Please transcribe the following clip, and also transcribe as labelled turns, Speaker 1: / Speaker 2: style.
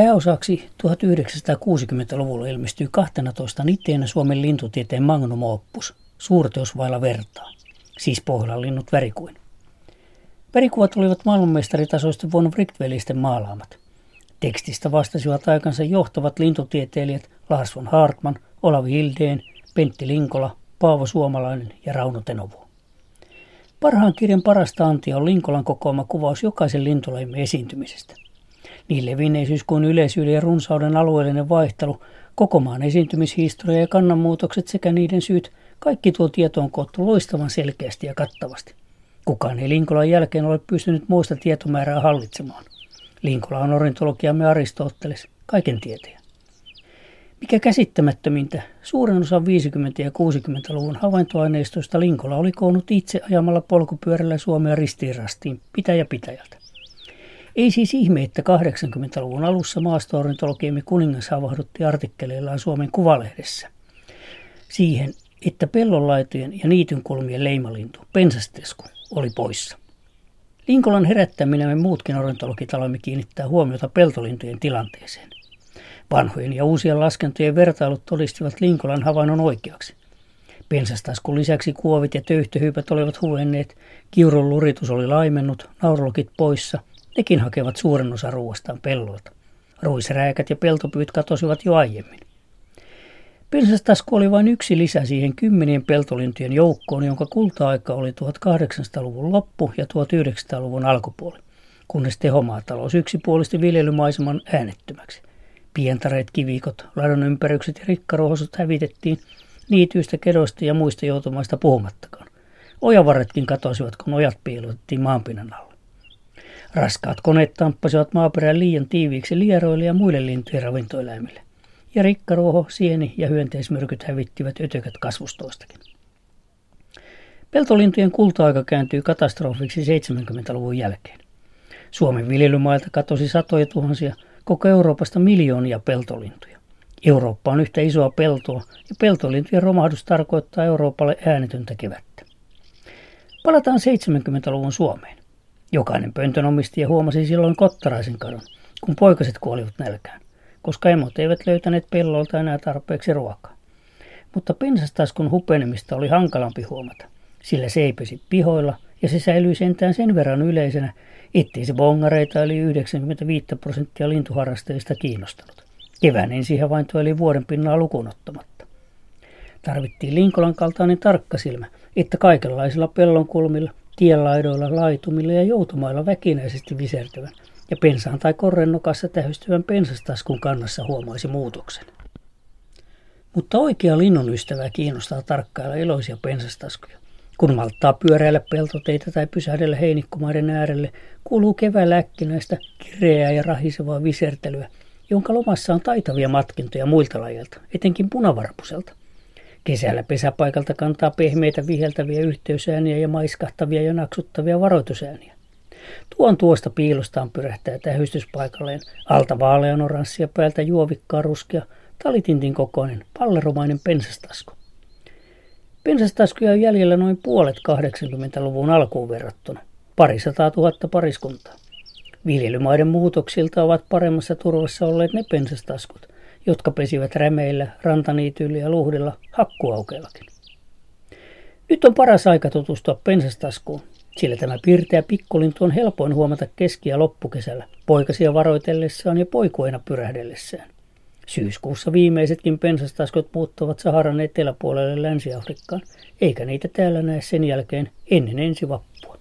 Speaker 1: Pääosaksi 1960-luvulla ilmestyi 12 niteenä Suomen lintutieteen magnum opus, suurteos vailla vertaa, siis Pohjolan linnut värikuin. Värikuvat olivat maailmanmestaritasoisten von Wright-velisten maalaamat. Tekstistä vastasivat aikansa johtavat lintutieteilijät Lars von Hartman, Olavi Hildeen, Pentti Linkola, Paavo Suomalainen ja Rauno Tenovo. Parhaan kirjan parasta antia on Linkolan kokoama kuvaus jokaisen lintulajimme esiintymisestä. Niin levinneisyys kuin yleisyyden ja runsauden alueellinen vaihtelu, koko maan esiintymishistoria ja kannanmuutokset sekä niiden syyt, kaikki tuo tieto on koottu loistavan selkeästi ja kattavasti. Kukaan ei Linkolan jälkeen ole pystynyt muista tietomäärää hallitsemaan. Linkola on orintologiamme Aristoteles, kaiken tietäjä. Mikä käsittämättömintä, suurin osa 50- ja 60-luvun havaintoaineistoista Linkola oli koonnut itse ajamalla polkupyörällä Suomea ristiinrastiin pitäjä pitäjältä. Ei siis ihme, että 80-luvun alussa maastoornitologiemme kuningas havahdutti artikkeleillaan Suomen Kuvalehdessä siihen, että pellonlaitojen ja niityn kulmien leimalintu, pensastesku, oli poissa. Linkolan herättäminen me muutkin ornitologitalomme kiinnittää huomiota peltolintujen tilanteeseen. Vanhojen ja uusien laskentojen vertailut todistivat Linkolan havainnon oikeaksi. Pensastaskun lisäksi kuovit ja töyhtöhyypät olivat huvenneet, kiurun luritus oli laimennut, naurolokit poissa, nekin hakevat suuren osa ruoastaan pellolta. Ruisrääkät ja peltopyyt katosivat jo aiemmin. Pensastasku oli vain yksi lisä siihen kymmenien peltolintujen joukkoon, jonka kulta-aika oli 1800-luvun loppu ja 1900-luvun alkupuoli, kunnes tehomaatalous yksipuolisti viljelymaiseman äänettömäksi. Pientareet, kivikot, ladon ympärykset ja rikkaruohosut hävitettiin, niityistä, kedoista ja muista joutumaista puhumattakaan. Ojavarretkin katosivat, kun ojat piilotettiin maanpinnan alla. Raskaat koneet tamppasivat maaperän liian tiiviiksi lieroille ja muille lintujen ravintoeläimille. Ja rikkaruoho, sieni ja hyönteismyrkyt hävittivät ötökät kasvustoistakin. Peltolintujen kulta-aika kääntyi katastrofiksi 70-luvun jälkeen. Suomen viljelymailta katosi satoja tuhansia – koko Euroopasta miljoonia peltolintuja. Eurooppa on yhtä isoa peltoa ja peltolintujen romahdus tarkoittaa Euroopalle äänetöntä kevättä. Palataan 70-luvun Suomeen. Jokainen pöntönomistaja huomasi silloin kottaraisen kadon, kun poikaset kuolivat nälkään, koska emot eivät löytäneet pellolta enää tarpeeksi ruokaa. Mutta pensastaskun hupenemista oli hankalampi huomata, sillä se ei pesi pihoilla ja se säilyi sentään sen verran yleisenä, ettei se bongareita eli 95 prosenttia lintuharrastajista kiinnostanut. Kevään ensin havainto eli vuoden pinnaa lukunottamatta. Tarvittiin Linkolan kaltainen tarkkasilmä, että kaikenlaisilla pellonkulmilla, tienlaidoilla, laitumilla ja joutumailla väkinäisesti visertyvän ja pensaan tai korrennokassa tähystyvän pensastaskun kannassa huomaisi muutoksen. Mutta oikea linnun ystävää kiinnostaa tarkkailla iloisia pensastaskuja. Kun malttaa pyöräillä peltoteitä tai pysähdellä heinikkomaiden äärelle, kuuluu keväällä äkkinäistä kireää ja rahisevaa visertelyä, jonka lomassa on taitavia matkintoja muilta lajilta, etenkin punavarpuselta. Kesällä pesäpaikalta kantaa pehmeitä viheltäviä yhteysääniä ja maiskahtavia ja naksuttavia varoitusääniä. Tuon tuosta piilostaan pyrähtää tähystyspaikalleen alta vaalean oranssia päältä juovikkaa ruskea, talitintin kokoinen, palleromainen pensastasku. Pensastaskuja on jäljellä noin puolet 80-luvun alkuun verrattuna. Parisataa tuhatta pariskuntaa. Viljelymaiden muutoksilta ovat paremmassa turvassa olleet ne pensastaskut, jotka pesivät rämeillä, rantaniityillä ja luhdilla hakkuaukeillakin. Nyt on paras aika tutustua pensastaskuun, sillä tämä pirteä pikkulintu on helpoin huomata keski- ja loppukesällä, poikasia varoitellessaan ja poikuena pyrähdellessään. Syyskuussa viimeisetkin pensastaskot muuttuvat Saharan eteläpuolelle Länsi-Afrikkaan, eikä niitä täällä näe sen jälkeen ennen ensi vappua.